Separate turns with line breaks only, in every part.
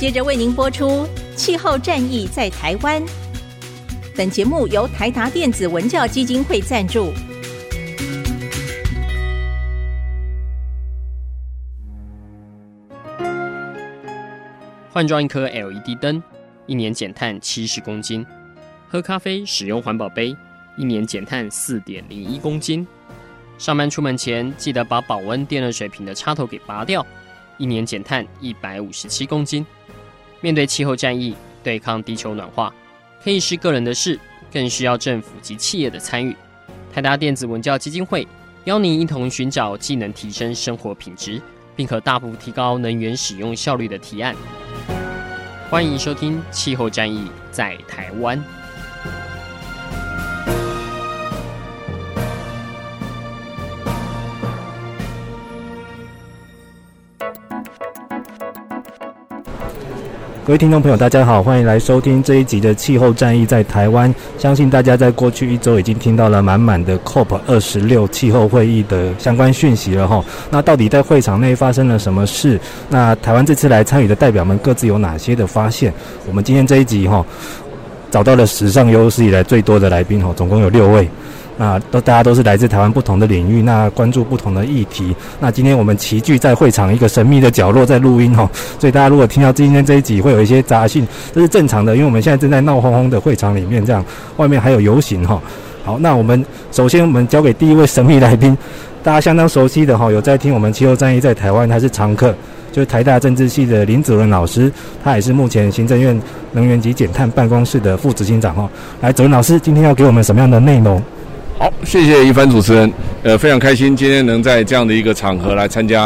接着为您播出《气候战役在台湾》。本节目由台达电子文教基金会赞助。
换装一颗 LED 灯，一年减碳七十公斤；喝咖啡使用环保杯，一年减碳四点零一公斤。上班出门前记得把保温电热水瓶的插头给拔掉，一年减碳一百五十七公斤。面对气候战役，对抗地球暖化，可以是个人的事，更需要政府及企业的参与。台达电子文教基金会邀您一同寻找既能提升生活品质，并可大幅提高能源使用效率的提案。欢迎收听《气候战役在台湾》。
各位听众朋友，大家好，欢迎来收听这一集的《气候战役在台湾》。相信大家在过去一周已经听到了满满的 COP 二十六气候会议的相关讯息了哈。那到底在会场内发生了什么事？那台湾这次来参与的代表们各自有哪些的发现？我们今天这一集哈，找到了史上有史以来最多的来宾哈，总共有六位。那都大家都是来自台湾不同的领域，那关注不同的议题。那今天我们齐聚在会场一个神秘的角落在录音哈，所以大家如果听到今天这一集会有一些杂讯，这是正常的，因为我们现在正在闹哄哄的会场里面，这样外面还有游行哈。好，那我们首先我们交给第一位神秘来宾，大家相当熟悉的哈，有在听我们气候战役在台湾，他是常客，就是台大政治系的林子伦老师，他也是目前行政院能源及减碳办公室的副执行长哈。来，子伦老师今天要给我们什么样的内容？
好，谢谢一帆主持人，呃，非常开心今天能在这样的一个场合来参加，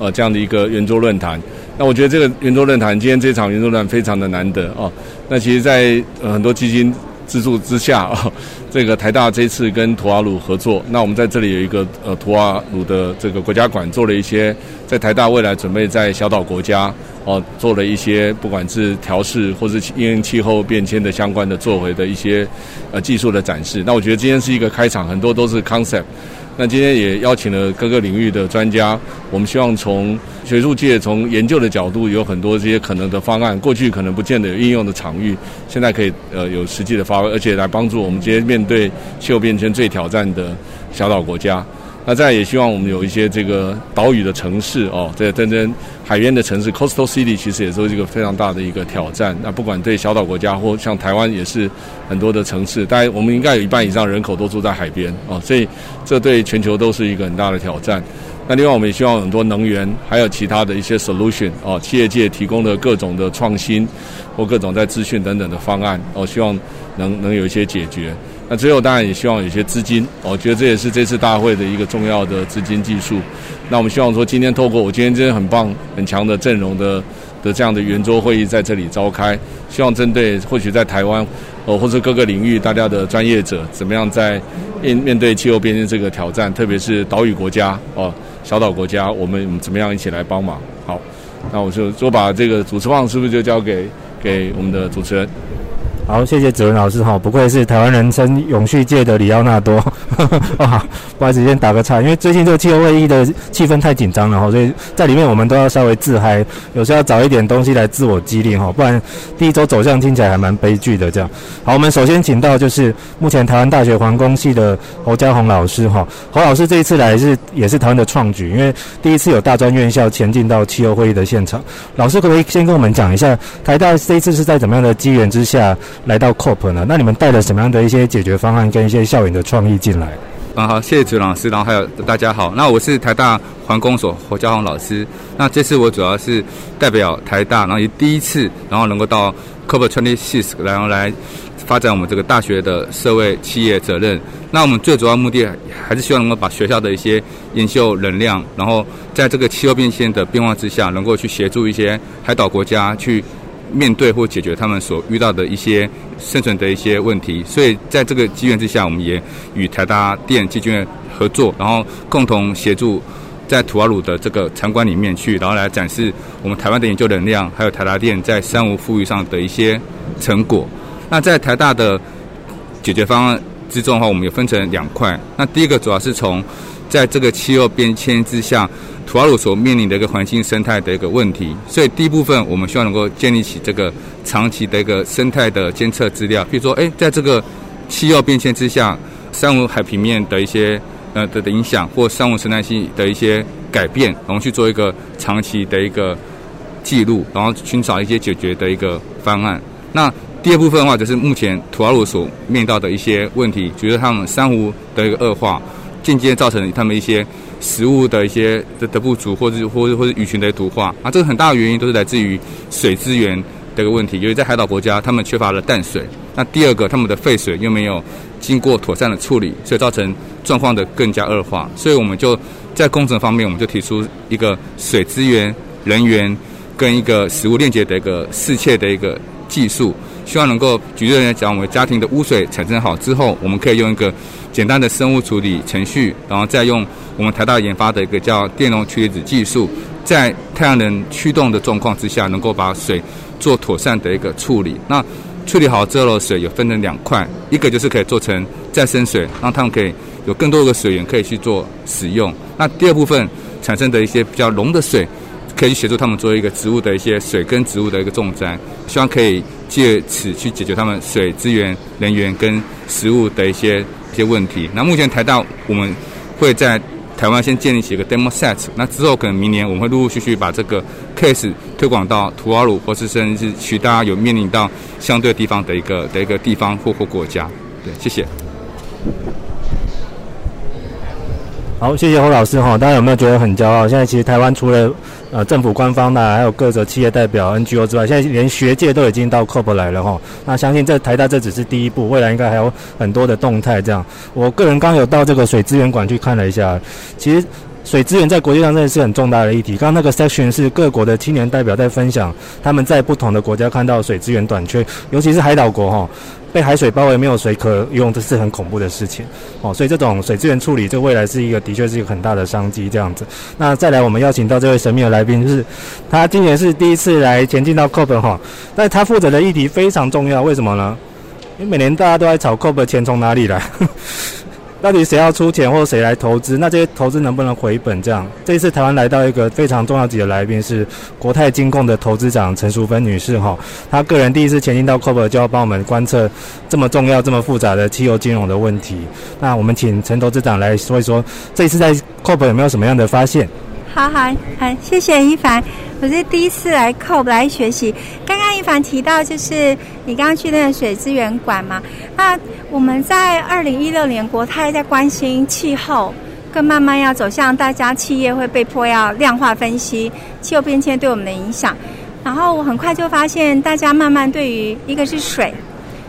呃，这样的一个圆桌论坛。那我觉得这个圆桌论坛，今天这场圆桌论坛非常的难得哦。那其实在，呃很多基金资助之下、哦，这个台大这次跟图瓦鲁合作，那我们在这里有一个呃图瓦鲁的这个国家馆，做了一些在台大未来准备在小岛国家。哦，做了一些不管是调试或是因气候变迁的相关的作为的一些呃技术的展示。那我觉得今天是一个开场，很多都是 concept。那今天也邀请了各个领域的专家，我们希望从学术界从研究的角度有很多这些可能的方案，过去可能不见得有应用的场域，现在可以呃有实际的发挥，而且来帮助我们今天面对气候变迁最挑战的小岛国家。那再也希望我们有一些这个岛屿的城市哦，这真正海边的城市 （coastal city） 其实也是一个非常大的一个挑战。那不管对小岛国家或像台湾也是很多的城市，大概我们应该有一半以上人口都住在海边哦，所以这对全球都是一个很大的挑战。那另外我们也希望很多能源还有其他的一些 solution 哦，企业界提供的各种的创新或各种在资讯等等的方案哦，希望能能有一些解决。那最后当然也希望有些资金，我觉得这也是这次大会的一个重要的资金技术。那我们希望说，今天透过我今天真的很棒、很强的阵容的的这样的圆桌会议在这里召开，希望针对或许在台湾，哦或者各个领域大家的专业者，怎么样在面面对气候变迁这个挑战，特别是岛屿国家哦小岛国家，我们怎么样一起来帮忙？好，那我就说把这个主持棒是不是就交给给我们的主持人？
好，谢谢子文老师哈，不愧是台湾人称永续界的里奥纳多，哇，不好意思，先打个岔，因为最近这个气候会议的气氛太紧张了哈，所以在里面我们都要稍微自嗨，有时候要找一点东西来自我激励哈，不然第一周走向听起来还蛮悲剧的这样。好，我们首先请到就是目前台湾大学环工系的侯家宏老师哈，侯老师这一次来是也是台湾的创举，因为第一次有大专院校前进到气候会议的现场，老师可不可以先跟我们讲一下台大这一次是在怎么样的机缘之下？来到 COP 呢？那你们带了什么样的一些解决方案跟一些校园的创意进来？
啊，好，谢谢子老师，然后还有大家好。那我是台大环工所侯家宏老师。那这次我主要是代表台大，然后以第一次，然后能够到 COP 26，然后来发展我们这个大学的社会企业责任。那我们最主要目的还是希望能够把学校的一些研究能量，然后在这个气候变迁的变化之下，能够去协助一些海岛国家去。面对或解决他们所遇到的一些生存的一些问题，所以在这个机缘之下，我们也与台达电基金会合作，然后共同协助在土瓦鲁的这个场馆里面去，然后来展示我们台湾的研究能量，还有台达电在三无富裕上的一些成果。那在台大的解决方案之中的话，我们也分成两块。那第一个主要是从在这个气候变迁之下，土瓦鲁所面临的一个环境生态的一个问题。所以第一部分，我们希望能够建立起这个长期的一个生态的监测资料，比如说，哎，在这个气候变迁之下，珊瑚海平面的一些呃的影响，或珊瑚生态系的一些改变，然后去做一个长期的一个记录，然后寻找一些解决的一个方案。那第二部分的话，就是目前土瓦鲁所面临到的一些问题，比如说他们珊瑚的一个恶化，间接造成他们一些食物的一些的的不足，或者或者或者鱼群的毒化。啊，这个很大的原因都是来自于水资源的一个问题，由于在海岛国家，他们缺乏了淡水。那第二个，他们的废水又没有经过妥善的处理，所以造成状况的更加恶化。所以我们就在工程方面，我们就提出一个水资源、人员跟一个食物链接的一个适切的一个技术，希望能够举例来讲，我们家庭的污水产生好之后，我们可以用一个简单的生物处理程序，然后再用我们台大研发的一个叫电容曲离子技术，在太阳能驱动的状况之下，能够把水做妥善的一个处理。那处理好之后的水有分成两块，一个就是可以做成再生水，让他们可以有更多的水源可以去做使用。那第二部分产生的一些比较浓的水，可以协助他们做一个植物的一些水跟植物的一个种植，希望可以借此去解决他们水资源、人员跟食物的一些一些问题。那目前台大我们会在。台湾先建立起一个 demo set，那之后可能明年我们会陆陆续续把这个 case 推广到吐瓦鲁，或是甚至是其他有面临到相对地方的一个的一个地方或或国家。对，谢谢。
好，谢谢侯老师哈。大家有没有觉得很骄傲？现在其实台湾除了呃政府官方的，还有各个企业代表 NGO 之外，现在连学界都已经到 COP 来了哈。那相信这台大这只是第一步，未来应该还有很多的动态。这样，我个人刚有到这个水资源馆去看了一下，其实水资源在国际上真的是很重大的议题。刚刚那个 section 是各国的青年代表在分享他们在不同的国家看到水资源短缺，尤其是海岛国哈。被海水包围，没有水可用，这是很恐怖的事情哦。所以这种水资源处理，这未来是一个的确是一个很大的商机。这样子，那再来，我们邀请到这位神秘的来宾，就是他今年是第一次来前进到 COP 哈，但他负责的议题非常重要，为什么呢？因为每年大家都在炒 COP 钱从哪里来。到底谁要出钱，或者谁来投资？那这些投资能不能回本？这样，这一次台湾来到一个非常重要级的来宾是国泰金控的投资长陈淑芬女士哈。她个人第一次前进到 COP，就要帮我们观测这么重要、这么复杂的汽油金融的问题。那我们请陈投资长来说一说，这一次在 COP 有没有什么样的发现？
好好好，谢谢一凡。我是第一次来 COP 来学习。刚刚一凡提到，就是你刚刚去那个水资源馆嘛。那我们在二零一六年，国泰在关心气候，更慢慢要走向大家企业会被迫要量化分析气候变迁对我们的影响。然后我很快就发现，大家慢慢对于一个是水。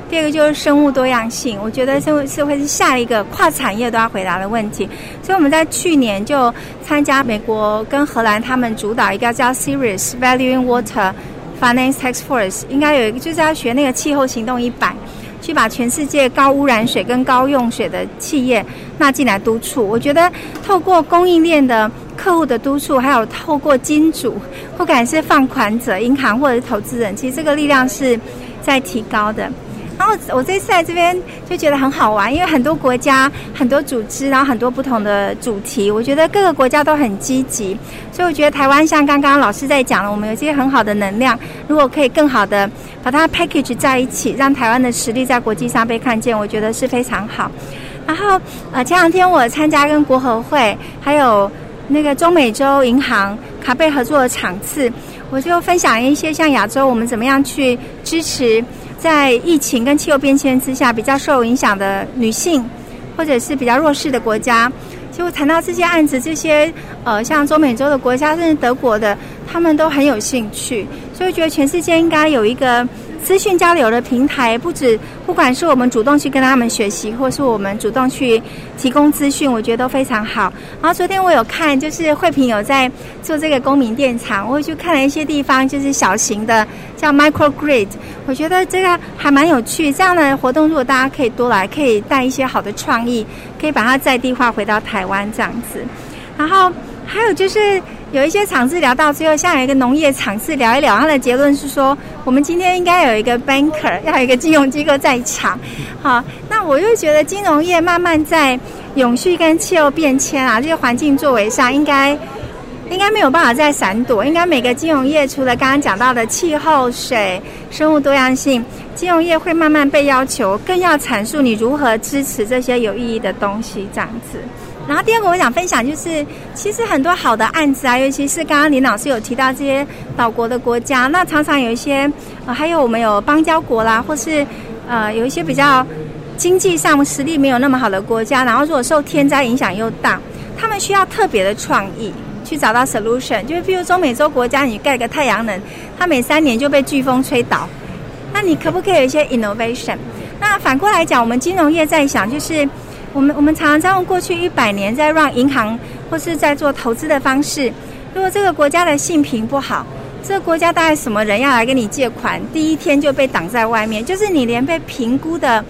第二个就是生物多样性，我觉得这是会是下一个跨产业都要回答的问题。所以我们在去年就参加美国跟荷兰他们主导一个叫 Series Valuing Water Finance Task Force，应该有一个就是要学那个气候行动一百，去把全世界高污染水跟高用水的企业纳进来督促。我觉得透过供应链的客户的督促，还有透过金主，不管是放款者、银行或者是投资人，其实这个力量是在提高的。然后我这次来这边就觉得很好玩，因为很多国家、很多组织，然后很多不同的主题，我觉得各个国家都很积极，所以我觉得台湾像刚刚老师在讲了，我们有这些很好的能量，如果可以更好的把它 package 在一起，让台湾的实力在国际上被看见，我觉得是非常好。然后呃，前两天我参加跟国合会还有那个中美洲银行卡贝合作的场次，我就分享一些像亚洲我们怎么样去支持。在疫情跟气候变迁之下，比较受影响的女性，或者是比较弱势的国家，其实谈到这些案子，这些呃，像中美洲的国家，甚至德国的，他们都很有兴趣，所以觉得全世界应该有一个。资讯交流的平台，不止不管是我们主动去跟他们学习，或是我们主动去提供资讯，我觉得都非常好。然后昨天我有看，就是慧平有在做这个公民电厂，我也去看了一些地方，就是小型的叫 micro grid，我觉得这个还蛮有趣。这样的活动，如果大家可以多来，可以带一些好的创意，可以把它在地化回到台湾这样子。然后还有就是。有一些场次聊到最后，像有一个农业场次聊一聊，他的结论是说，我们今天应该有一个 banker，要有一个金融机构在场。好，那我又觉得金融业慢慢在永续跟气候变迁啊这些环境作为上，应该应该没有办法再闪躲。应该每个金融业除了刚刚讲到的气候、水、生物多样性，金融业会慢慢被要求更要阐述你如何支持这些有意义的东西，这样子。然后第二个我想分享就是，其实很多好的案子啊，尤其是刚刚林老师有提到这些岛国的国家，那常常有一些，呃，还有我们有邦交国啦，或是呃有一些比较经济上实力没有那么好的国家，然后如果受天灾影响又大，他们需要特别的创意去找到 solution，就是比如中美洲国家，你盖个太阳能，它每三年就被飓风吹倒，那你可不可以有一些 innovation？那反过来讲，我们金融业在想就是。我们我们常常在用过去一百年在让银行或是在做投资的方式，如果这个国家的信评不好，这个国家大概什么人要来跟你借款，第一天就被挡在外面，就是你连被评估的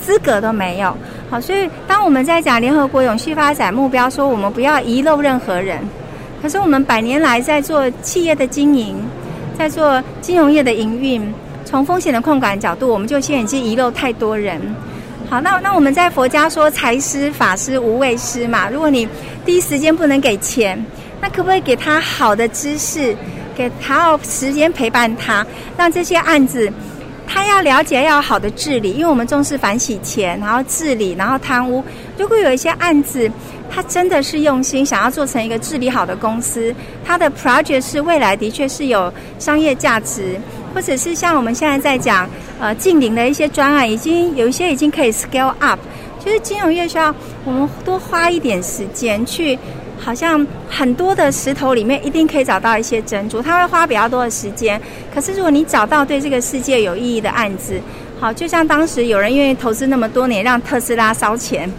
资格都没有。好，所以当我们在讲联合国永续发展目标，说我们不要遗漏任何人，可是我们百年来在做企业的经营，在做金融业的营运，从风险的控管角度，我们就现在已经遗漏太多人。好，那那我们在佛家说财施、法施、无畏施嘛。如果你第一时间不能给钱，那可不可以给他好的知识，给他好时间陪伴他，让这些案子他要了解要好的治理，因为我们重视反洗钱，然后治理，然后贪污。如果有一些案子，他真的是用心想要做成一个治理好的公司，他的 project 是未来的确是有商业价值。或者是像我们现在在讲，呃，近邻的一些专案，已经有一些已经可以 scale up，就是金融业需要我们多花一点时间去，好像很多的石头里面一定可以找到一些珍珠，他会花比较多的时间。可是如果你找到对这个世界有意义的案子，好，就像当时有人愿意投资那么多年，让特斯拉烧钱，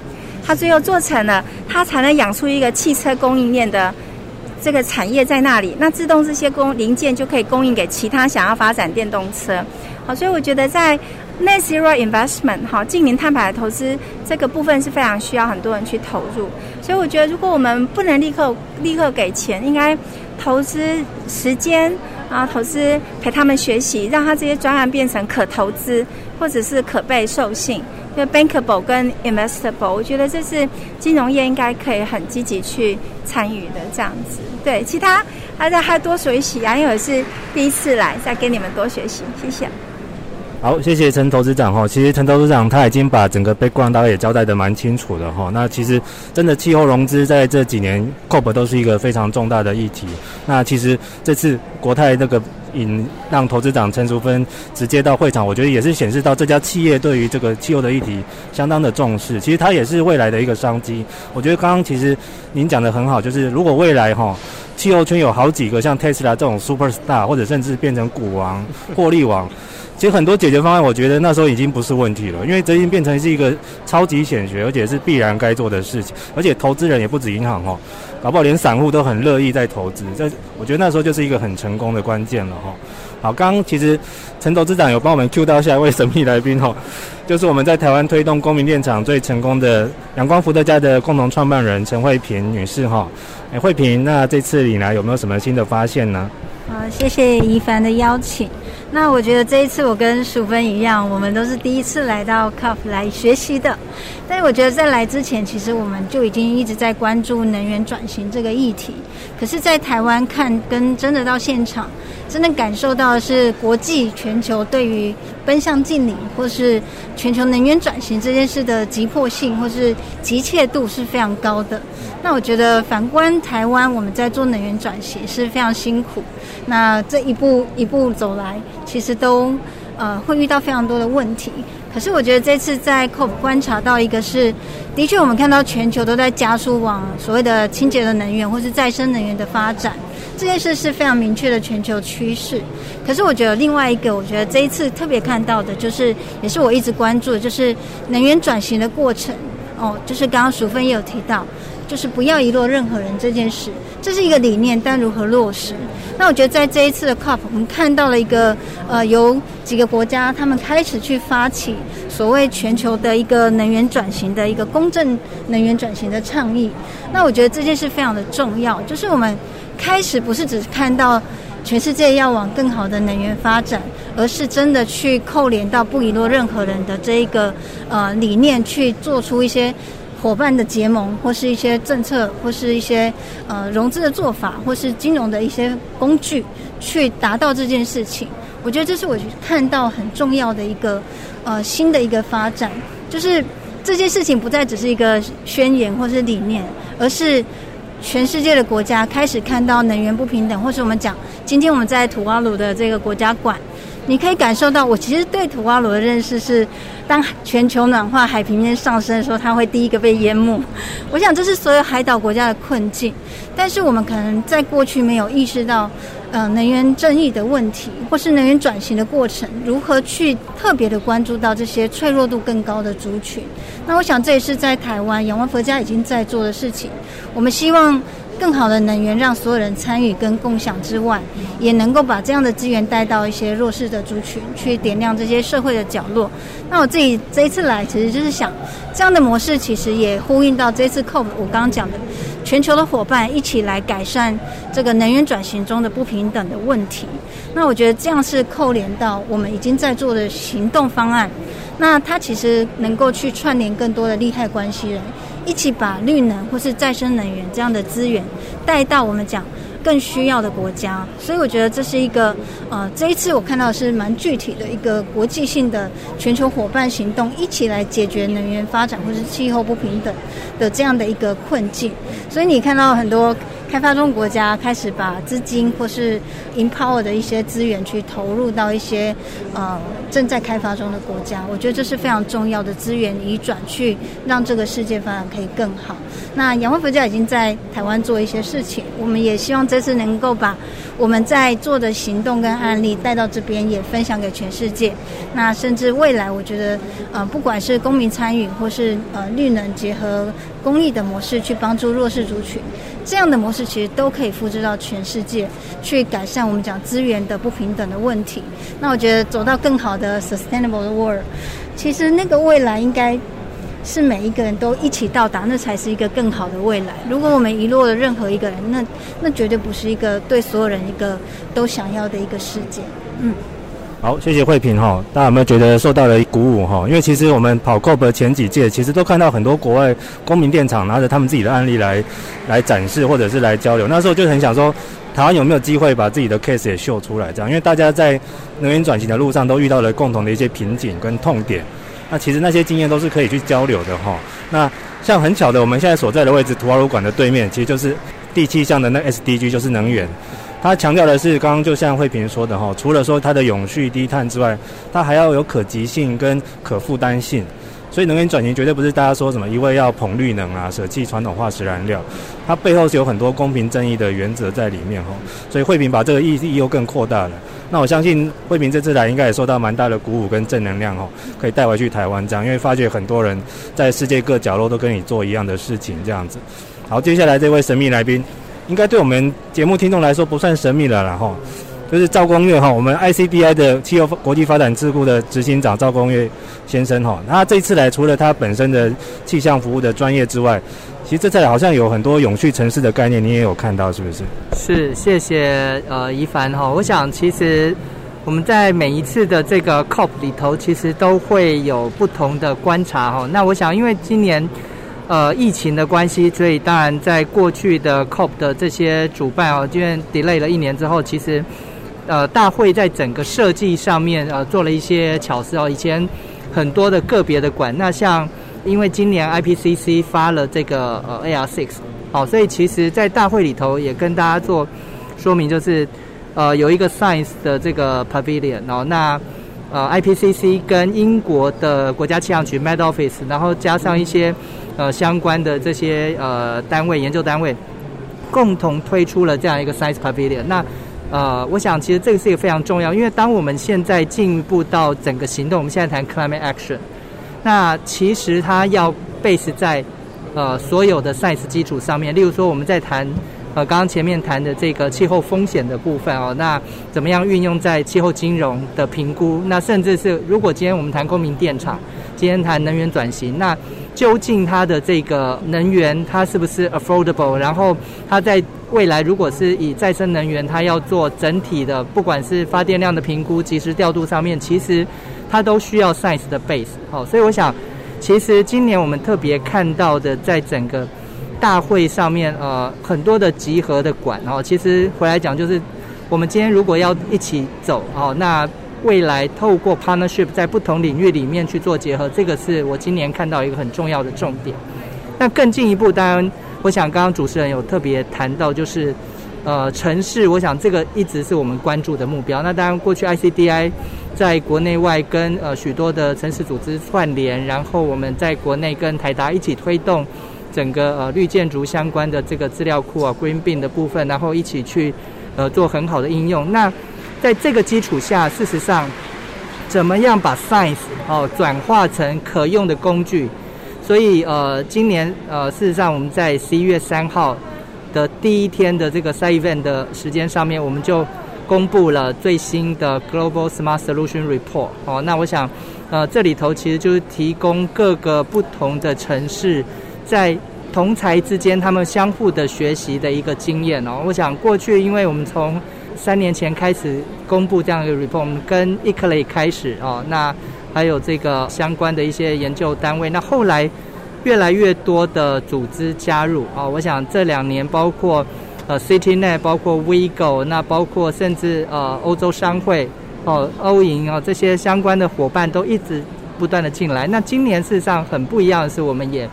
他最后做成了，他才能养出一个汽车供应链的。这个产业在那里，那自动这些供零件就可以供应给其他想要发展电动车。好，所以我觉得在 Net Zero Investment 好净零碳排的投资这个部分是非常需要很多人去投入。所以我觉得，如果我们不能立刻立刻给钱，应该投资时间，啊投资陪他们学习，让他这些专案变成可投资或者是可被授信。就 bankable 跟 investable，我觉得这是金融业应该可以很积极去参与的这样子。对，其他还在还多学习啊，因为我是第一次来，再跟你们多学习，谢谢。
好，谢谢陈投资长哈。其实陈投资长他已经把整个 background 大概也交代得蛮清楚的哈。那其实真的气候融资在这几年 COP 都是一个非常重大的议题。那其实这次国泰那个。引让投资长陈淑芬直接到会场，我觉得也是显示到这家企业对于这个气候的议题相当的重视。其实它也是未来的一个商机。我觉得刚刚其实您讲得很好，就是如果未来哈气候圈有好几个像 Tesla 这种 super star，或者甚至变成股王、获利王，其实很多解决方案，我觉得那时候已经不是问题了，因为这已经变成是一个超级显学，而且是必然该做的事情。而且投资人也不止银行哦。搞不好连散户都很乐意在投资，这我觉得那时候就是一个很成功的关键了哈。好，刚刚其实陈董事长有帮我们 Q 到下一位神秘来宾哈，就是我们在台湾推动公民电厂最成功的阳光伏特家的共同创办人陈慧萍女士哈。哎，慧萍，那这次你来有没有什么新的发现呢？
好，谢谢宜凡的邀请。那我觉得这一次我跟淑芬一样，我们都是第一次来到 COP 来学习的。但是我觉得在来之前，其实我们就已经一直在关注能源转型这个议题。可是，在台湾看跟真的到现场，真的感受到的是国际全球对于奔向净零或是全球能源转型这件事的急迫性或是急切度是非常高的。那我觉得反观台湾，我们在做能源转型是非常辛苦。那这一步一步走来，其实都呃会遇到非常多的问题。可是我觉得这次在 COP 观察到一个是，的确我们看到全球都在加速往所谓的清洁的能源或是再生能源的发展，这件事是非常明确的全球趋势。可是我觉得另外一个，我觉得这一次特别看到的就是，也是我一直关注的，就是能源转型的过程。哦，就是刚刚淑芬也有提到。就是不要遗落任何人这件事，这是一个理念，但如何落实？那我觉得在这一次的 COP，我们看到了一个呃，有几个国家他们开始去发起所谓全球的一个能源转型的一个公正能源转型的倡议。那我觉得这件事非常的重要，就是我们开始不是只看到全世界要往更好的能源发展，而是真的去扣连到不遗落任何人的这一个呃理念，去做出一些。伙伴的结盟，或是一些政策，或是一些呃融资的做法，或是金融的一些工具，去达到这件事情。我觉得这是我看到很重要的一个呃新的一个发展，就是这件事情不再只是一个宣言或是理念，而是全世界的国家开始看到能源不平等，或是我们讲今天我们在土瓦鲁的这个国家馆。你可以感受到，我其实对土瓜鲁的认识是，当全球暖化、海平面上升的时候，它会第一个被淹没。我想这是所有海岛国家的困境，但是我们可能在过去没有意识到，呃，能源正义的问题，或是能源转型的过程，如何去特别的关注到这些脆弱度更高的族群。那我想这也是在台湾仰望佛家已经在做的事情。我们希望。更好的能源让所有人参与跟共享之外，也能够把这样的资源带到一些弱势的族群，去点亮这些社会的角落。那我自己这一次来，其实就是想，这样的模式其实也呼应到这次 COP 我刚刚讲的，全球的伙伴一起来改善这个能源转型中的不平等的问题。那我觉得这样是扣连到我们已经在做的行动方案。那它其实能够去串联更多的利害关系人。一起把绿能或是再生能源这样的资源带到我们讲更需要的国家，所以我觉得这是一个呃，这一次我看到是蛮具体的一个国际性的全球伙伴行动，一起来解决能源发展或是气候不平等的这样的一个困境。所以你看到很多。开发中国家开始把资金或是 empower 的一些资源去投入到一些呃正在开发中的国家，我觉得这是非常重要的资源移转，去让这个世界发展可以更好。那仰望佛教已经在台湾做一些事情，我们也希望这次能够把我们在做的行动跟案例带到这边，也分享给全世界。那甚至未来，我觉得呃不管是公民参与或是呃绿能结合公益的模式，去帮助弱势族群。这样的模式其实都可以复制到全世界，去改善我们讲资源的不平等的问题。那我觉得走到更好的 sustainable world，其实那个未来应该是每一个人都一起到达，那才是一个更好的未来。如果我们遗落了任何一个人，那那绝对不是一个对所有人一个都想要的一个世界。嗯。
好，谢谢慧萍哈。大家有没有觉得受到了鼓舞哈？因为其实我们跑 COP 前几届，其实都看到很多国外公民电厂拿着他们自己的案例来来展示，或者是来交流。那时候就很想说，台湾有没有机会把自己的 case 也秀出来？这样，因为大家在能源转型的路上都遇到了共同的一些瓶颈跟痛点。那其实那些经验都是可以去交流的哈。那像很巧的，我们现在所在的位置，图瓦鲁馆的对面，其实就是第七项的那 SDG，就是能源。他强调的是，刚刚就像慧萍说的哈，除了说它的永续低碳之外，它还要有可及性跟可负担性。所以能源转型绝对不是大家说什么一味要捧绿能啊，舍弃传统化石燃料，它背后是有很多公平正义的原则在里面哈。所以慧萍把这个意义又更扩大了。那我相信慧萍这次来应该也受到蛮大的鼓舞跟正能量哈，可以带回去台湾这样，因为发觉很多人在世界各角落都跟你做一样的事情这样子。好，接下来这位神秘来宾。应该对我们节目听众来说不算神秘了啦哈，就是赵光岳哈，我们 ICBI 的气候国际发展智库的执行长赵光岳先生哈。他这次来除了他本身的气象服务的专业之外，其实这次好像有很多永续城市的概念，你也有看到是不是？
是，谢谢呃一凡哈。我想其实我们在每一次的这个 COP 里头，其实都会有不同的观察哈。那我想因为今年。呃，疫情的关系，所以当然在过去的 COP 的这些主办哦，因为 delay 了一年之后，其实呃大会在整个设计上面呃做了一些巧思哦。以前很多的个别的馆，那像因为今年 IPCC 发了这个呃 AR6，好，所以其实在大会里头也跟大家做说明，就是呃有一个 Science 的这个 Pavilion 哦，那呃 IPCC 跟英国的国家气象局 Met Office，然后加上一些。呃，相关的这些呃单位、研究单位，共同推出了这样一个 Science Pavilion。那呃，我想其实这个是一个非常重要，因为当我们现在进一步到整个行动，我们现在谈 Climate Action，那其实它要 base 在呃所有的 Science 基础上面。例如说，我们在谈呃刚刚前面谈的这个气候风险的部分哦，那怎么样运用在气候金融的评估？那甚至是如果今天我们谈公民电厂，今天谈能源转型，那究竟它的这个能源它是不是 affordable？然后它在未来如果是以再生能源，它要做整体的，不管是发电量的评估、及时调度上面，其实它都需要 science 的 base。好，所以我想其实今年我们特别看到的，在整个大会上面，呃，很多的集合的馆哦，其实回来讲就是，我们今天如果要一起走哦，那未来透过 partnership 在不同领域里面去做结合，这个是我今年看到一个很重要的重点。那更进一步，当然，我想刚刚主持人有特别谈到，就是。呃，城市，我想这个一直是我们关注的目标。那当然，过去 ICDI 在国内外跟呃许多的城市组织串联，然后我们在国内跟台达一起推动整个呃绿建筑相关的这个资料库啊 Green Bin 的部分，然后一起去呃做很好的应用。那在这个基础下，事实上怎么样把 Science 哦转化成可用的工具？所以呃，今年呃，事实上我们在十一月三号。的第一天的这个 Side Event 的时间上面，我们就公布了最新的 Global Smart Solution Report。哦，那我想，呃，这里头其实就是提供各个不同的城市在同才之间他们相互的学习的一个经验哦。我想过去，因为我们从三年前开始公布这样一个 report，我们跟 ICLEI 开始哦，那还有这个相关的一些研究单位，那后来。越来越多的组织加入啊！我想这两年包括呃 CityNet，包括 WeGo，那包括甚至呃欧洲商会哦、欧银哦这些相关的伙伴都一直不断的进来。那今年事实上很不一样的是，我们也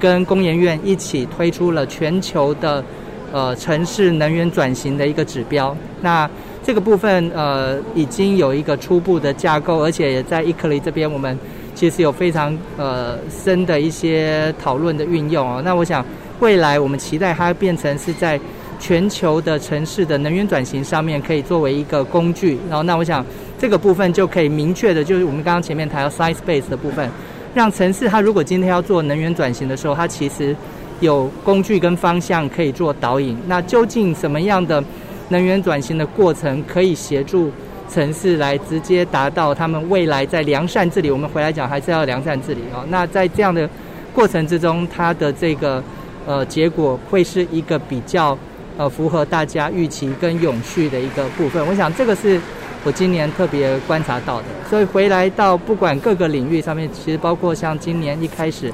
跟工研院一起推出了全球的呃城市能源转型的一个指标。那这个部分呃已经有一个初步的架构，而且也在 ICLEI 这边我们。其实有非常呃深的一些讨论的运用哦。那我想未来我们期待它变成是在全球的城市的能源转型上面可以作为一个工具。然后那我想这个部分就可以明确的，就是我们刚刚前面谈到 Science Base 的部分，让城市它如果今天要做能源转型的时候，它其实有工具跟方向可以做导引。那究竟什么样的能源转型的过程可以协助？城市来直接达到他们未来在良善治理，我们回来讲还是要良善治理哦。那在这样的过程之中，它的这个呃结果会是一个比较呃符合大家预期跟永续的一个部分。我想这个是我今年特别观察到的。所以回来到不管各个领域上面，其实包括像今年一开始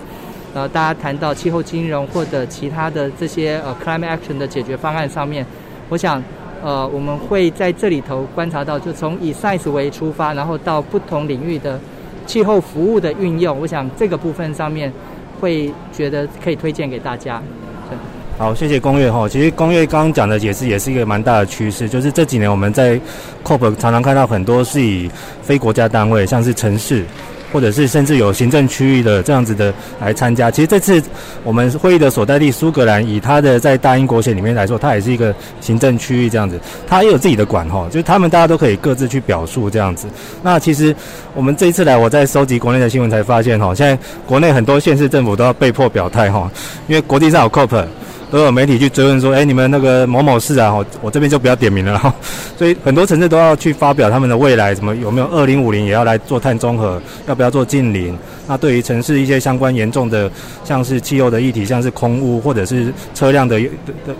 呃大家谈到气候金融或者其他的这些呃 climate action 的解决方案上面，我想。呃，我们会在这里头观察到，就从以 Science 为出发，然后到不同领域的气候服务的运用，我想这个部分上面会觉得可以推荐给大家。
好，谢谢宫岳哈。其实宫岳刚刚讲的也是也是一个蛮大的趋势，就是这几年我们在 COP 常常看到很多是以非国家单位，像是城市。或者是甚至有行政区域的这样子的来参加。其实这次我们会议的所在地苏格兰，以它的在大英国协里面来说，它也是一个行政区域这样子，它也有自己的馆哈，就是他们大家都可以各自去表述这样子。那其实我们这一次来，我在收集国内的新闻才发现哈，现在国内很多县市政府都要被迫表态哈，因为国际上有 COP。都有媒体去追问说：“哎，你们那个某某市啊，我我这边就不要点名了哈。” 所以很多城市都要去发表他们的未来，什么有没有二零五零也要来做碳中和，要不要做近零？那对于城市一些相关严重的，像是气候的议题，像是空污或者是车辆的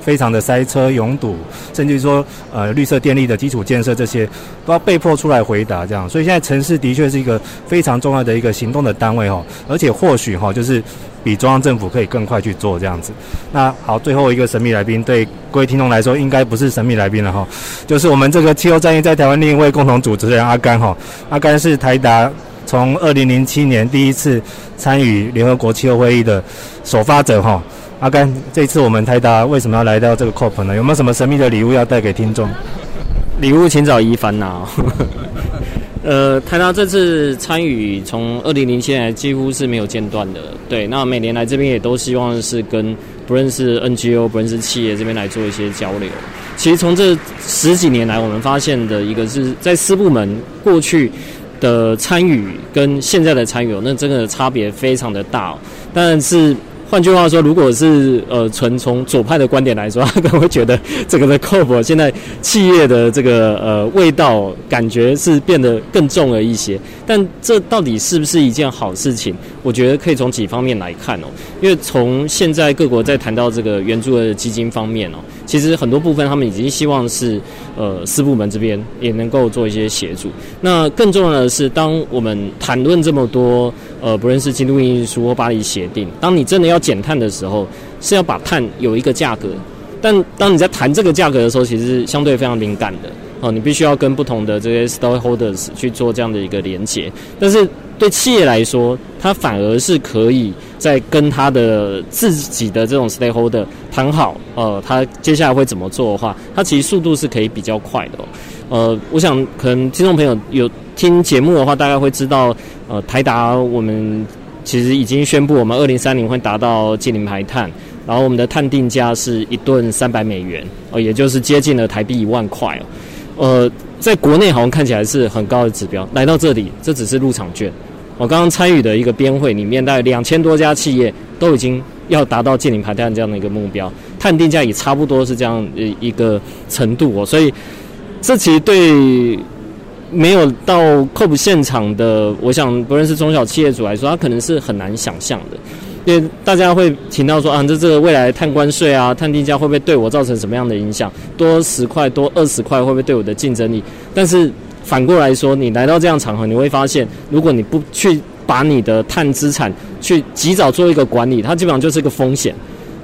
非常的塞车拥堵，甚至说呃绿色电力的基础建设这些，都要被迫出来回答这样。所以现在城市的确是一个非常重要的一个行动的单位哈，而且或许哈就是。比中央政府可以更快去做这样子。那好，最后一个神秘来宾，对各位听众来说应该不是神秘来宾了哈，就是我们这个气候战役在台湾另一位共同主持人阿甘哈。阿甘是台达从二零零七年第一次参与联合国气候会议的首发者哈。阿甘，这次我们台达为什么要来到这个 COP 呢？有没有什么神秘的礼物要带给听众？
礼物请找一凡拿。呃，台达这次参与从二零零七年几乎是没有间断的，对。那每年来这边也都希望是跟不认识 NGO 不认识企业这边来做一些交流。其实从这十几年来，我们发现的一个是在私部门过去的参与跟现在的参与，那真的差别非常的大，但是。换句话说，如果是呃纯从左派的观点来说，他可能会觉得这个的 COP 现在企业的这个呃味道感觉是变得更重了一些。但这到底是不是一件好事情？我觉得可以从几方面来看哦。因为从现在各国在谈到这个援助的基金方面哦，其实很多部分他们已经希望是呃四部门这边也能够做一些协助。那更重要的是，当我们谈论这么多呃，不论是京都议书或巴黎协定，当你真的要减碳的时候，是要把碳有一个价格。但当你在谈这个价格的时候，其实是相对非常敏感的哦，你必须要跟不同的这些 stakeholders 去做这样的一个连接。但是对企业来说，它反而是可以在跟它的自己的这种 stakeholder 谈好，呃，它接下来会怎么做的话，它其实速度是可以比较快的。呃，我想可能听众朋友有听节目的话，大概会知道，呃，台达我们其实已经宣布，我们二零三零会达到净零排碳。然后我们的碳定价是一吨三百美元，哦，也就是接近了台币一万块哦。呃，在国内好像看起来是很高的指标，来到这里，这只是入场券。我刚刚参与的一个边会里面，大概两千多家企业都已经要达到近零排碳这样的一个目标，碳定价也差不多是这样一个程度哦。所以，这其实对没有到 COP 现场的，我想不论是中小企业主来说，他可能是很难想象的。因为大家会听到说啊，这这个未来碳关税啊、碳定价会不会对我造成什么样的影响？多十块、多二十块会不会对我的竞争力？但是反过来说，你来到这样场合，你会发现，如果你不去把你的碳资产去及早做一个管理，它基本上就是一个风险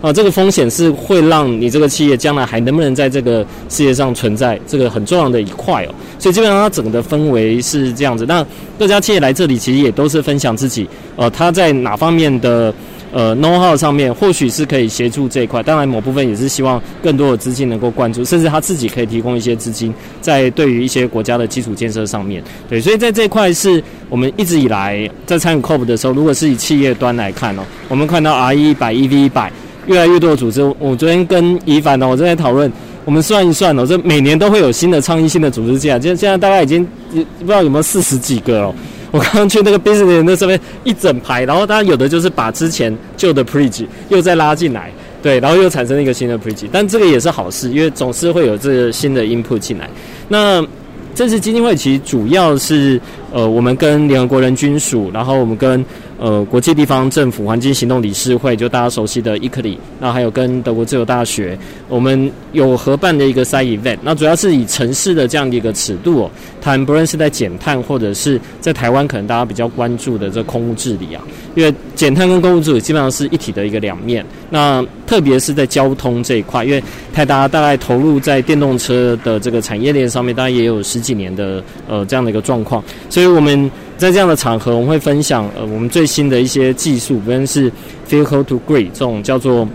啊。这个风险是会让你这个企业将来还能不能在这个世界上存在，这个很重要的一块哦。所以基本上它整个的氛围是这样子。那各家企业来这里，其实也都是分享自己呃，他在哪方面的。呃，know-how 上面或许是可以协助这一块，当然某部分也是希望更多的资金能够灌注，甚至他自己可以提供一些资金，在对于一些国家的基础建设上面。对，所以在这一块是我们一直以来在参与 COP 的时候，如果是以企业端来看哦，我们看到 R 一百、EV 一百越来越多的组织。我昨天跟宜凡哦，我正在讨论，我们算一算哦，这每年都会有新的倡议性的组织进来，现现在大概已经不知道有没有四十几个哦。我刚刚去那个 business 那上面一整排，然后当然有的就是把之前旧的 pledge 又再拉进来，对，然后又产生一个新的 pledge，但这个也是好事，因为总是会有这个新的 input 进来。那这次基金会其实主要是呃，我们跟联合国人均署，然后我们跟呃国际地方政府环境行动理事会，就大家熟悉的 ICLEI，那还有跟德国自由大学，我们有合办的一个 side event，那主要是以城市的这样的一个尺度哦，谈不论是在减碳，或者是在台湾可能大家比较关注的这空污治理啊，因为减碳跟空污治理基本上是一体的一个两面。那特别是在交通这一块，因为台达大概投入在电动车的这个产业链上面，大概也有十几年的呃这样的一个状况，所以我们在这样的场合，我们会分享呃我们最新的一些技术，无论是 vehicle to grid 这种叫做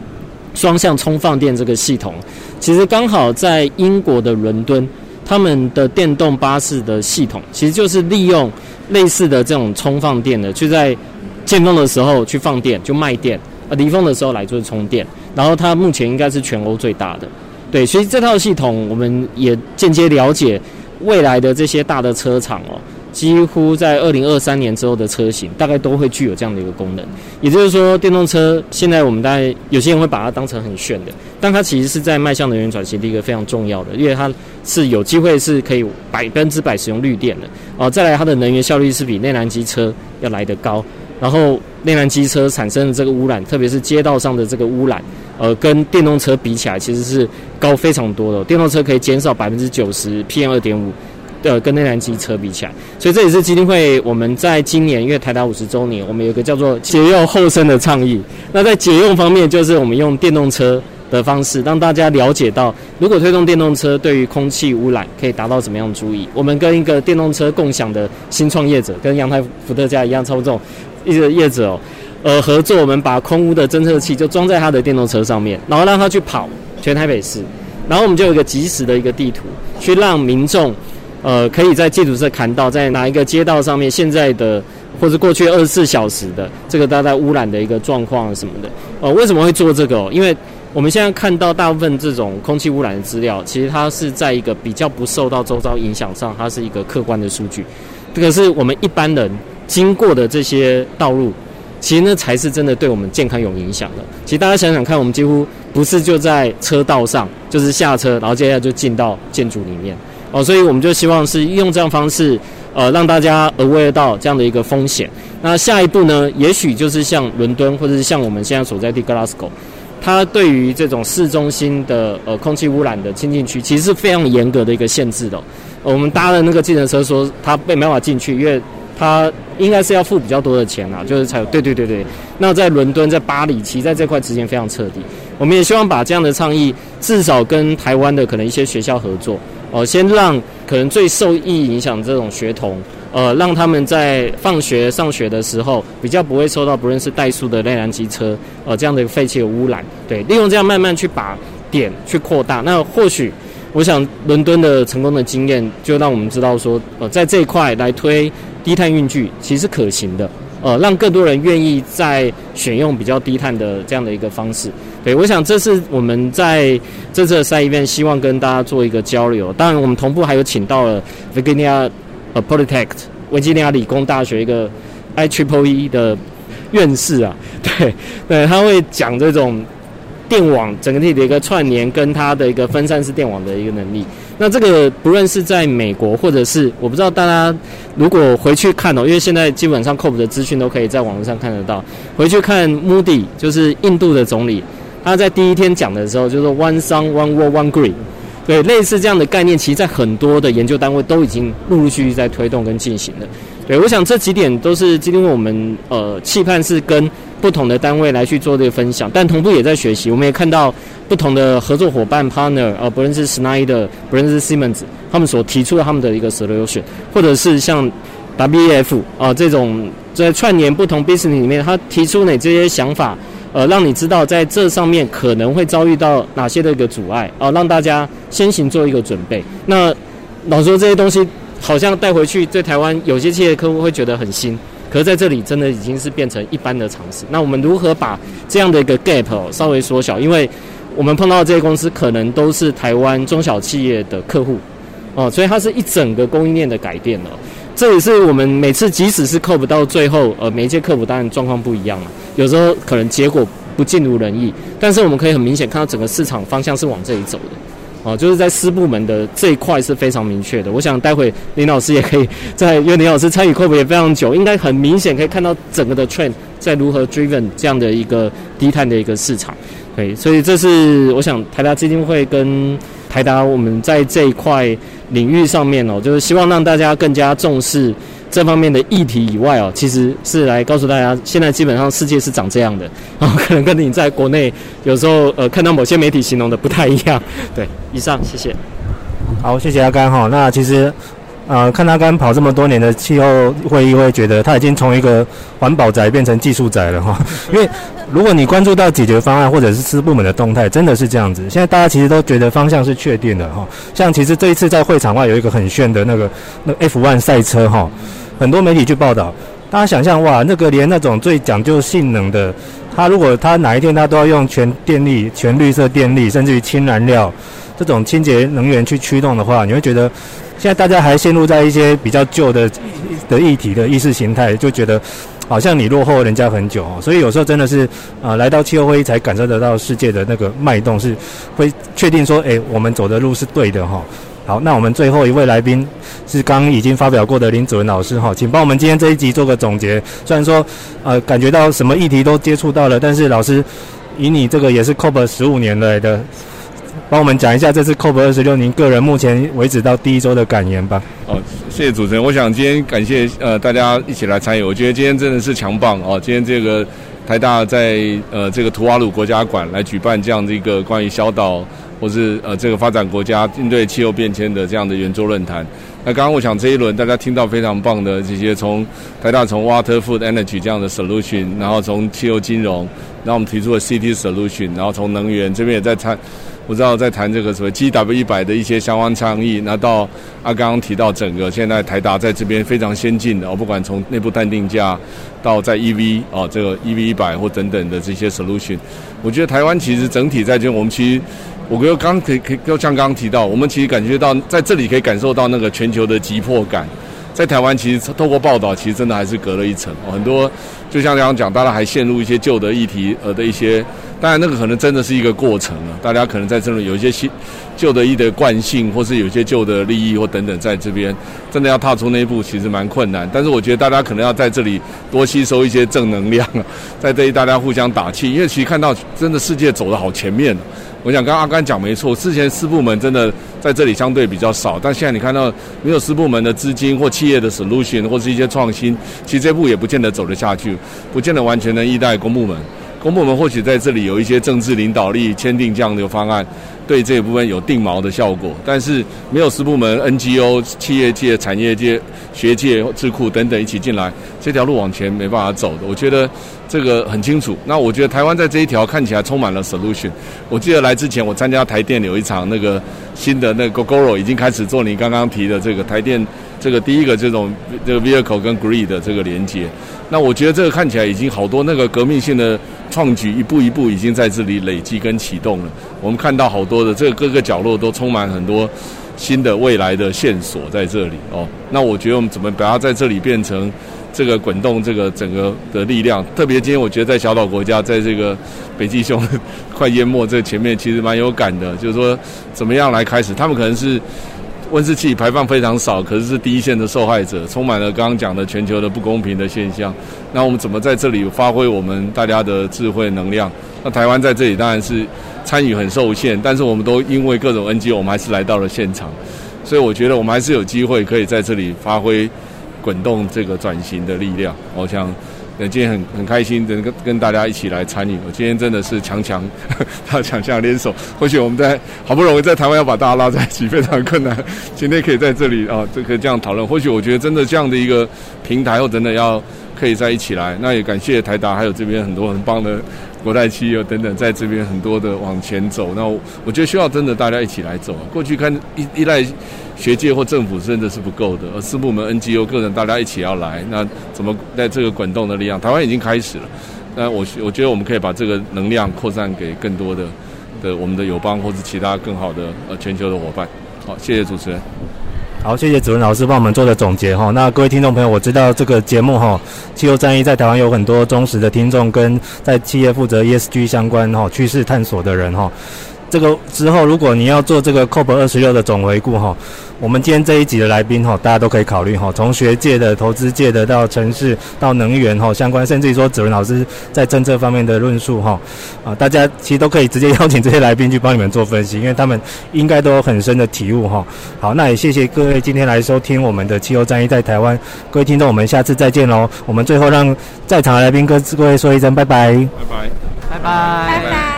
双向充放电这个系统，其实刚好在英国的伦敦，他们的电动巴士的系统，其实就是利用类似的这种充放电的，就在建峰的时候去放电，就卖电。呃，离峰的时候来做充电，然后它目前应该是全欧最大的，对，所以这套系统我们也间接了解未来的这些大的车厂哦，几乎在二零二三年之后的车型大概都会具有这样的一个功能。也就是说，电动车现在我们大概有些人会把它当成很炫的，但它其实是在迈向能源转型的一个非常重要的，因为它是有机会是可以百分之百使用绿电的哦。再来，它的能源效率是比内燃机车要来得高。然后，内燃机车产生的这个污染，特别是街道上的这个污染，呃，跟电动车比起来，其实是高非常多的。电动车可以减少百分之九十 PM 二点五，呃，跟内燃机车比起来。所以这也是基金会我们在今年因为台达五十周年，我们有个叫做“节用后生”的倡议。那在节用方面，就是我们用电动车的方式，让大家了解到，如果推动电动车对于空气污染可以达到怎么样的注意。我们跟一个电动车共享的新创业者，跟阳台伏特加一样，操纵。一个业者哦，呃，合作，我们把空污的侦测器就装在他的电动车上面，然后让他去跑全台北市，然后我们就有一个即时的一个地图，去让民众，呃，可以在地图上看到在哪一个街道上面现在的或者过去二十四小时的这个大概污染的一个状况什么的。呃，为什么会做这个？因为我们现在看到大部分这种空气污染的资料，其实它是在一个比较不受到周遭影响上，它是一个客观的数据。这个是我们一般人。经过的这些道路，其实那才是真的对我们健康有影响的。其实大家想想看，我们几乎不是就在车道上，就是下车，然后接下来就进到建筑里面哦。所以我们就希望是用这样方式，呃，让大家 aware 到这样的一个风险。那下一步呢，也许就是像伦敦，或者是像我们现在所在地 Glasgow，它对于这种市中心的呃空气污染的清净区，其实是非常严格的一个限制的、我们搭的那个计程车说，它被没办法进去，因为它应该是要付比较多的钱啊，就是才有对对对对。那在伦敦、在巴黎，其实在这块之间非常彻底。我们也希望把这样的倡议，至少跟台湾的可能一些学校合作，哦、呃，先让可能最受益影响这种学童。呃，让他们在放学上学的时候比较不会受到不认识怠速的内燃机车呃这样的废气的污染。对，利用这样慢慢去把点去扩大。那或许，我想伦敦的成功的经验就让我们知道说，呃，在这一块来推低碳运具其实是可行的。呃，让更多人愿意在选用比较低碳的这样的一个方式。对，我想这是我们在这次的赛里面希望跟大家做一个交流。当然，我们同步还有请到了 Virginia。呃，Polytech 维吉尼亚理工大学一个 I Triple E 的院士啊，对对，他会讲这种电网整体的一个串联跟它的一个分散式电网的一个能力。那这个不论是在美国，或者是我不知道大家如果回去看哦，因为现在基本上 COP 的资讯都可以在网络上看得到。回去看 Modi 就是印度的总理，他在第一天讲的时候就说 One Sun, One World, One Grid。对，类似这样的概念，其实，在很多的研究单位都已经陆陆续续在推动跟进行了。对，我想这几点都是今天我们呃期盼是跟不同的单位来去做这个分享，但同步也在学习。我们也看到不同的合作伙伴 partner，呃，不论是 Schneider，不论是 Siemens，他们所提出的他们的一个 solution，或者是像 WEF 啊、这种在串联不同 business 里面，他提出哪这些想法。呃，让你知道在这上面可能会遭遇到哪些的一个阻碍啊，让大家先行做一个准备。那老说，这些东西好像带回去，在台湾有些企业客户会觉得很新，可是在这里真的已经是变成一般的常识。那我们如何把这样的一个 gap 稍微缩小？因为我们碰到的这些公司可能都是台湾中小企业的客户哦，所以它是一整个供应链的改变了。这也是我们每次即使是 COP 到最后，呃，每一届 COP 当然状况不一样嘛。有时候可能结果不尽如人意，但是我们可以很明显看到整个市场方向是往这里走的，哦、就是在私部门的这一块是非常明确的。我想待会林老师也可以在，因为林老师参与 COP 也非常久，应该很明显可以看到整个的 trend 在如何 driven 这样的一个低碳的一个市场。对，所以这是我想台达基金会跟台达我们在这一块领域上面哦，就是希望让大家更加重视。这方面的议题以外哦，其实是来告诉大家，现在基本上世界是长这样的，然 后可能跟你在国内有时候呃看到某些媒体形容的不太一样。对，以上谢谢。
好，谢谢阿甘哈。那其实呃看阿甘跑这么多年的气候会议，会觉得他已经从一个环保宅变成技术宅了哈。因为如果你关注到解决方案或者是私部门的动态，真的是这样子。现在大家其实都觉得方向是确定的哈。像其实这一次在会场外有一个很炫的那个那个 F1 赛车哈。很多媒体去报道，大家想象哇，那个连那种最讲究性能的，它如果它哪一天它都要用全电力、全绿色电力，甚至于氢燃料这种清洁能源去驱动的话，你会觉得现在大家还陷入在一些比较旧的的议题的意识形态，就觉得好像你落后人家很久哦。所以有时候真的是啊、来到气候会议才感受得到世界的那个脉动，是会确定说，诶，我们走的路是对的哈、好，那我们最后一位来宾是刚已经发表过的林子文老师哈，请帮我们今天这一集做个总结。虽然说呃感觉到什么议题都接触到了，但是老师以你这个也是 COP 十五年来的，帮我们讲一下这次 COP 二十六您个人目前为止到第一周的感言吧。
哦，谢谢主持人。我想今天感谢呃大家一起来参与，我觉得今天真的是强棒哦。今天这个台大在呃这个图瓦鲁国家馆来举办这样的一个关于小岛。或是呃，这个发展国家应对气候变迁的这样的圆桌论坛。那刚刚我想这一轮大家听到非常棒的这些，从台大从 Water Food Energy 这样的 solution，然后从气候金融，然后我们提出了 City Solution，然后从能源这边也在谈，不知道在谈这个什么 GW 一百的一些相关倡议。那到啊，刚刚提到整个现在台达在这边非常先进的，哦，不管从内部淡定价到在 EV 哦，这个 EV 一百或等等的这些 solution，我觉得台湾其实整体在这我们其实。我觉得刚可以可以，就像刚刚提到，我们其实感觉到在这里可以感受到那个全球的急迫感。在台湾，其实透过报道，其实真的还是隔了一层。很多就像刚刚讲，大家还陷入一些旧的议题呃的一些，当然那个可能真的是一个过程了。大家可能在这里有一些新旧的一的惯性，或是有一些旧的利益或等等，在这边真的要踏出那一步，其实蛮困难。但是我觉得大家可能要在这里多吸收一些正能量，在这里大家互相打气，因为其实看到真的世界走得好前面。我想跟阿甘讲没错，之前四部门真的在这里相对比较少，但现在你看到没有四部门的资金或企业的 solution 或是一些创新，其实这步也不见得走得下去，不见得完全能依赖公部门。公部门或许在这里有一些政治领导力，签订这样的方案，对这一部分有定锚的效果。但是没有私部门、NGO、企业界、产业界、学界、智库等等一起进来，这条路往前没办法走的。我觉得。这个很清楚。那我觉得台湾在这一条看起来充满了 solution。我记得来之前，我参加台电有一场那个新的那个 Gogoro 已经开始做你刚刚提的这个台电这个第一个这种这个 vehicle 跟 grid 的这个连接。那我觉得这个看起来已经好多那个革命性的创举，一步一步已经在这里累积跟启动了。我们看到好多的这个各个角落都充满很多新的未来的线索在这里哦。那我觉得我们怎么把它在这里变成？这个滚动，这个整个的力量，特别今天我觉得在小岛国家，在这个北极熊快淹没这前面，其实蛮有感的。就是说，怎么样来开始？他们可能是温室气排放非常少，可是是第一线的受害者，充满了刚刚讲的全球的不公平的现象。那我们怎么在这里发挥我们大家的智慧能量？那台湾在这里当然是参与很受限，但是我们都因为各种 NG，我们还是来到了现场，所以我觉得我们还是有机会可以在这里发挥。滚动这个转型的力量，我想，那今天很很开心，能跟跟大家一起来参与。我今天真的是强强，他强强联手。或许我们在好不容易在台湾要把大家拉在一起，非常困难。今天可以在这里啊，这个这样讨论。或许我觉得真的这样的一个平台，或真的要可以在一起来。那也感谢台达，还有这边很多很棒的国泰企业等等，在这边很多的往前走。那我我觉得需要真的大家一起来走。过去看依依赖。学界或政府真的是不够的，而是部门、NGO、个人大家一起要来，那怎么在这个滚动的力量？台湾已经开始了，那我我觉得我们可以把这个能量扩散给更多的的我们的友邦或是其他更好的呃全球的伙伴。好，谢谢主持人。
好，谢谢子文老师帮我们做的总结哈。那各位听众朋友，我知道这个节目哈，气候战役在台湾有很多忠实的听众跟在企业负责 ESG 相关哈趋势探索的人哈。这个之后，如果你要做这个 COP 二十六的总回顾哈，我们今天这一集的来宾哈，大家都可以考虑哈，从学界的、投资界的到城市到能源哈相关，甚至于说子文老师在政策方面的论述哈，啊，大家其实都可以直接邀请这些来宾去帮你们做分析，因为他们应该都有很深的体悟哈。好，那也谢谢各位今天来收听我们的气候战役在台湾，各位听众，我们下次再见喽。我们最后让在场的来宾跟各位说一声拜拜，
拜拜，
拜拜，拜拜。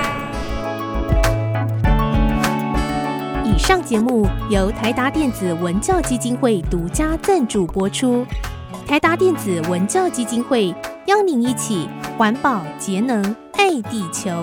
上节目由台达电子文教基金会独家赞助播出。台达电子文教基金会邀您一起环保节能爱地球。